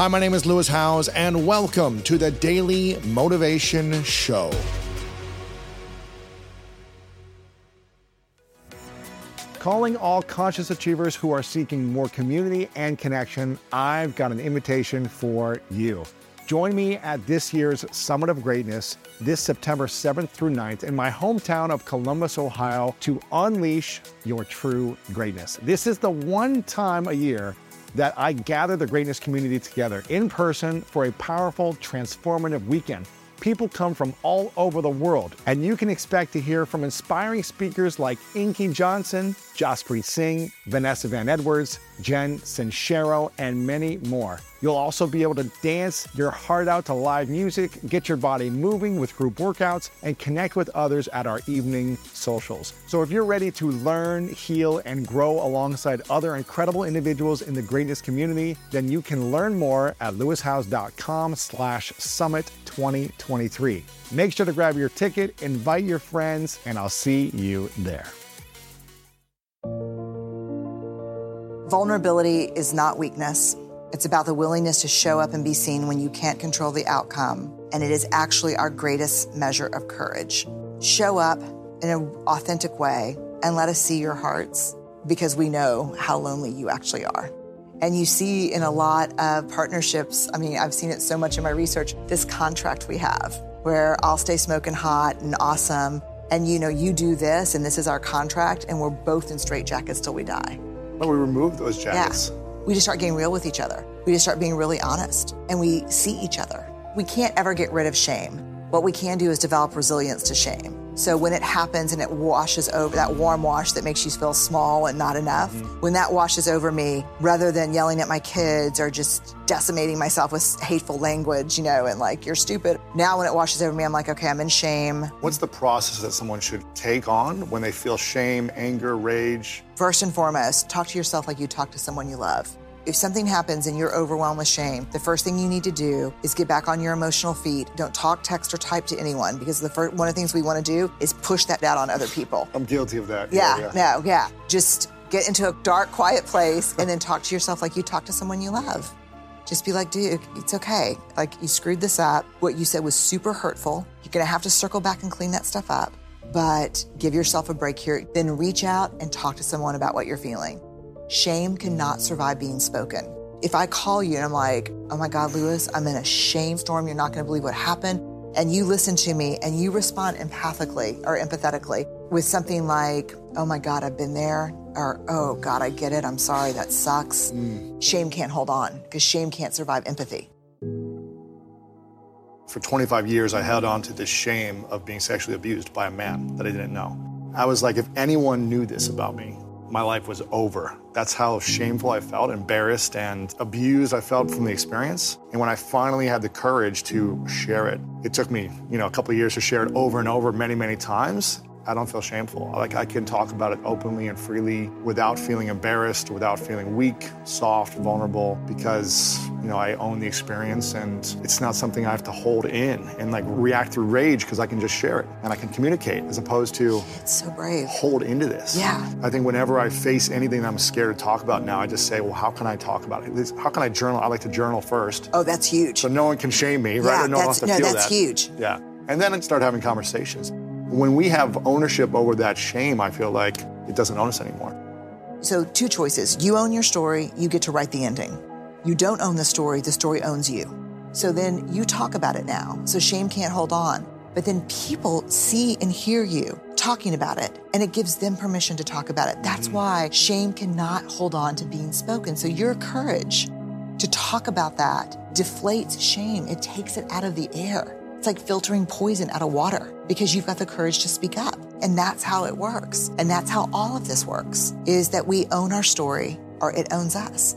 Hi, my name is Lewis Howes, and welcome to the Daily Motivation Show. Calling all conscious achievers who are seeking more community and connection, I've got an invitation for you. Join me at this year's Summit of Greatness this September 7th through 9th in my hometown of Columbus, Ohio, to unleash your true greatness. This is the one time a year that I gather the greatness community together in person for a powerful, transformative weekend. People come from all over the world, and you can expect to hear from inspiring speakers like Inky Johnson, Jaspreet Singh, Vanessa Van Edwards, Jen Sincero, and many more. You'll also be able to dance your heart out to live music, get your body moving with group workouts, and connect with others at our evening socials. So if you're ready to learn, heal, and grow alongside other incredible individuals in the greatness community, then you can learn more at lewishowes.com slash summit 2023. Make sure to grab your ticket, invite your friends, and I'll see you there. Vulnerability is not weakness. It's about the willingness to show up and be seen when you can't control the outcome. And it is actually our greatest measure of courage. Show up in an authentic way and let us see your hearts because we know how lonely you actually are. And you see in a lot of partnerships, I mean, I've seen it so much in my research, this contract we have where I'll stay smoking hot and awesome. And you know, you do this and this is our contract, and we're both in straitjackets till we die. But we remove those jackets. Yeah we just start getting real with each other. We just start being really honest and we see each other. We can't ever get rid of shame. What we can do is develop resilience to shame. So when it happens and it washes over that warm wash that makes you feel small and not enough, mm-hmm. when that washes over me, rather than yelling at my kids or just decimating myself with hateful language, you know, and like, you're stupid. Now when it washes over me, I'm like, okay, I'm in shame. What's the process that someone should take on when they feel shame, anger, rage? First and foremost, talk to yourself like you talk to someone you love. If something happens and you're overwhelmed with shame, the first thing you need to do is get back on your emotional feet. Don't talk, text, or type to anyone because the first, one of the things we want to do is push that out on other people. I'm guilty of that. Yeah, yeah, yeah. no, yeah. Just get into a dark, quiet place and then talk to yourself like you talk to someone you love. Just be like, dude, it's okay. Like, you screwed this up. What you said was super hurtful. You're going to have to circle back and clean that stuff up. But give yourself a break here. Then reach out and talk to someone about what you're feeling. Shame cannot survive being spoken. If I call you and I'm like, oh my God, Lewis, I'm in a shame storm. You're not going to believe what happened. And you listen to me and you respond empathically or empathetically with something like, oh my God, I've been there. Or, oh God, I get it. I'm sorry. That sucks. Mm. Shame can't hold on because shame can't survive empathy. For 25 years, I held on to this shame of being sexually abused by a man that I didn't know. I was like, if anyone knew this about me, my life was over. That's how shameful I felt, embarrassed and abused I felt from the experience. And when I finally had the courage to share it, it took me, you know, a couple years to share it over and over many, many times. I don't feel shameful. Like I can talk about it openly and freely without feeling embarrassed, without feeling weak, soft, vulnerable, because you know I own the experience and it's not something I have to hold in and like react through rage because I can just share it and I can communicate as opposed to it's so brave hold into this. Yeah. I think whenever I face anything that I'm scared to talk about now, I just say, well, how can I talk about it? How can I journal? I like to journal first. Oh, that's huge. So no one can shame me, right? Yeah, no one has to no, feel that's that. huge. Yeah. And then I start having conversations. When we have ownership over that shame, I feel like it doesn't own us anymore. So, two choices. You own your story, you get to write the ending. You don't own the story, the story owns you. So then you talk about it now. So shame can't hold on. But then people see and hear you talking about it, and it gives them permission to talk about it. That's mm-hmm. why shame cannot hold on to being spoken. So your courage to talk about that deflates shame, it takes it out of the air. It's like filtering poison out of water because you've got the courage to speak up. And that's how it works. And that's how all of this works is that we own our story or it owns us.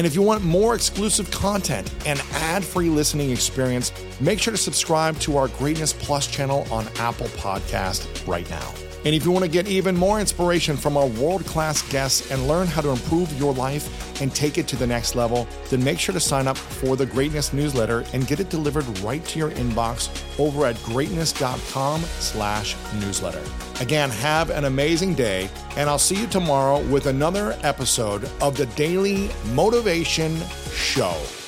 And if you want more exclusive content and ad free listening experience, make sure to subscribe to our Greatness Plus channel on Apple Podcast right now. And if you want to get even more inspiration from our world class guests and learn how to improve your life and take it to the next level, then make sure to sign up for the Greatness newsletter and get it delivered right to your inbox over at greatness.com slash newsletter. Again, have an amazing day, and I'll see you tomorrow with another episode of the Daily Motivation Show.